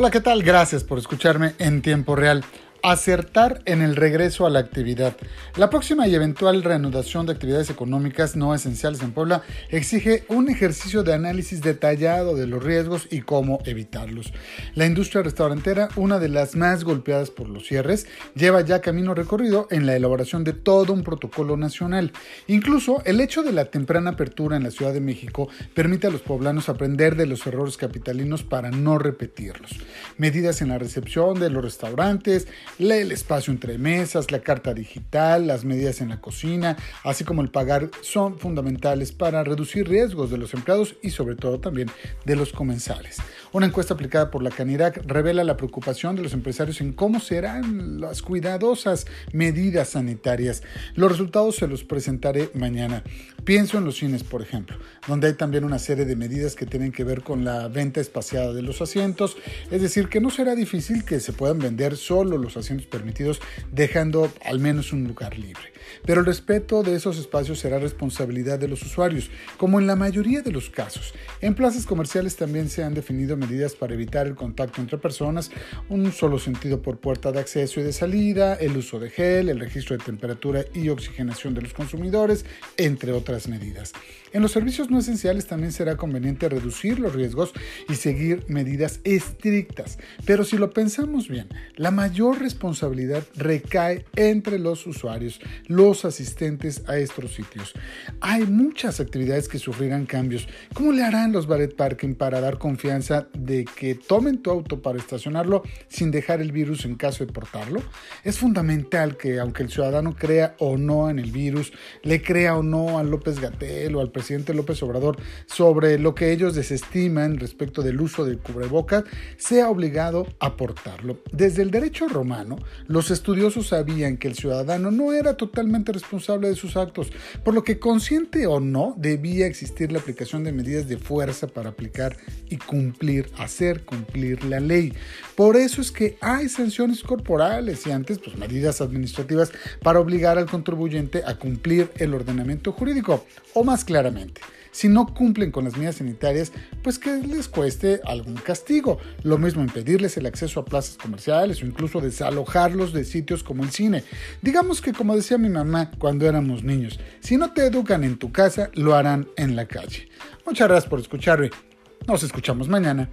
Hola, ¿qué tal? Gracias por escucharme en tiempo real. Acertar en el regreso a la actividad. La próxima y eventual reanudación de actividades económicas no esenciales en Puebla exige un ejercicio de análisis detallado de los riesgos y cómo evitarlos. La industria restaurantera, una de las más golpeadas por los cierres, lleva ya camino recorrido en la elaboración de todo un protocolo nacional. Incluso el hecho de la temprana apertura en la Ciudad de México permite a los poblanos aprender de los errores capitalinos para no repetirlos. Medidas en la recepción de los restaurantes, el espacio entre mesas, la carta digital, las medidas en la cocina, así como el pagar son fundamentales para reducir riesgos de los empleados y sobre todo también de los comensales. Una encuesta aplicada por la Canirac revela la preocupación de los empresarios en cómo serán las cuidadosas medidas sanitarias. Los resultados se los presentaré mañana. Pienso en los cines, por ejemplo, donde hay también una serie de medidas que tienen que ver con la venta espaciada de los asientos, es decir, que no será difícil que se puedan vender solo los asientos permitidos, dejando al menos un lugar libre. Pero el respeto de esos espacios será responsabilidad de los usuarios, como en la mayoría de los casos. En plazas comerciales también se han definido medidas para evitar el contacto entre personas, un solo sentido por puerta de acceso y de salida, el uso de gel, el registro de temperatura y oxigenación de los consumidores, entre otras medidas. En los servicios no esenciales también será conveniente reducir los riesgos y seguir medidas estrictas. Pero si lo pensamos bien, la mayor responsabilidad recae entre los usuarios, los asistentes a estos sitios. Hay muchas actividades que sufrirán cambios. ¿Cómo le harán los ballet parking para dar confianza de que tomen tu auto para estacionarlo sin dejar el virus en caso de portarlo? Es fundamental que aunque el ciudadano crea o no en el virus, le crea o no a López Gatel o al presidente López Obrador sobre lo que ellos desestiman respecto del uso del cubrebocas, sea obligado a portarlo. Desde el derecho romano, los estudiosos sabían que el ciudadano no era totalmente responsable de sus actos, por lo que consciente o no debía existir la aplicación de medidas de fuerza para aplicar y cumplir, hacer cumplir la ley. Por eso es que hay sanciones corporales y antes pues medidas administrativas para obligar al contribuyente a cumplir el ordenamiento jurídico o más claramente si no cumplen con las medidas sanitarias, pues que les cueste algún castigo. Lo mismo impedirles el acceso a plazas comerciales o incluso desalojarlos de sitios como el cine. Digamos que como decía mi mamá cuando éramos niños, si no te educan en tu casa, lo harán en la calle. Muchas gracias por escucharme. Nos escuchamos mañana.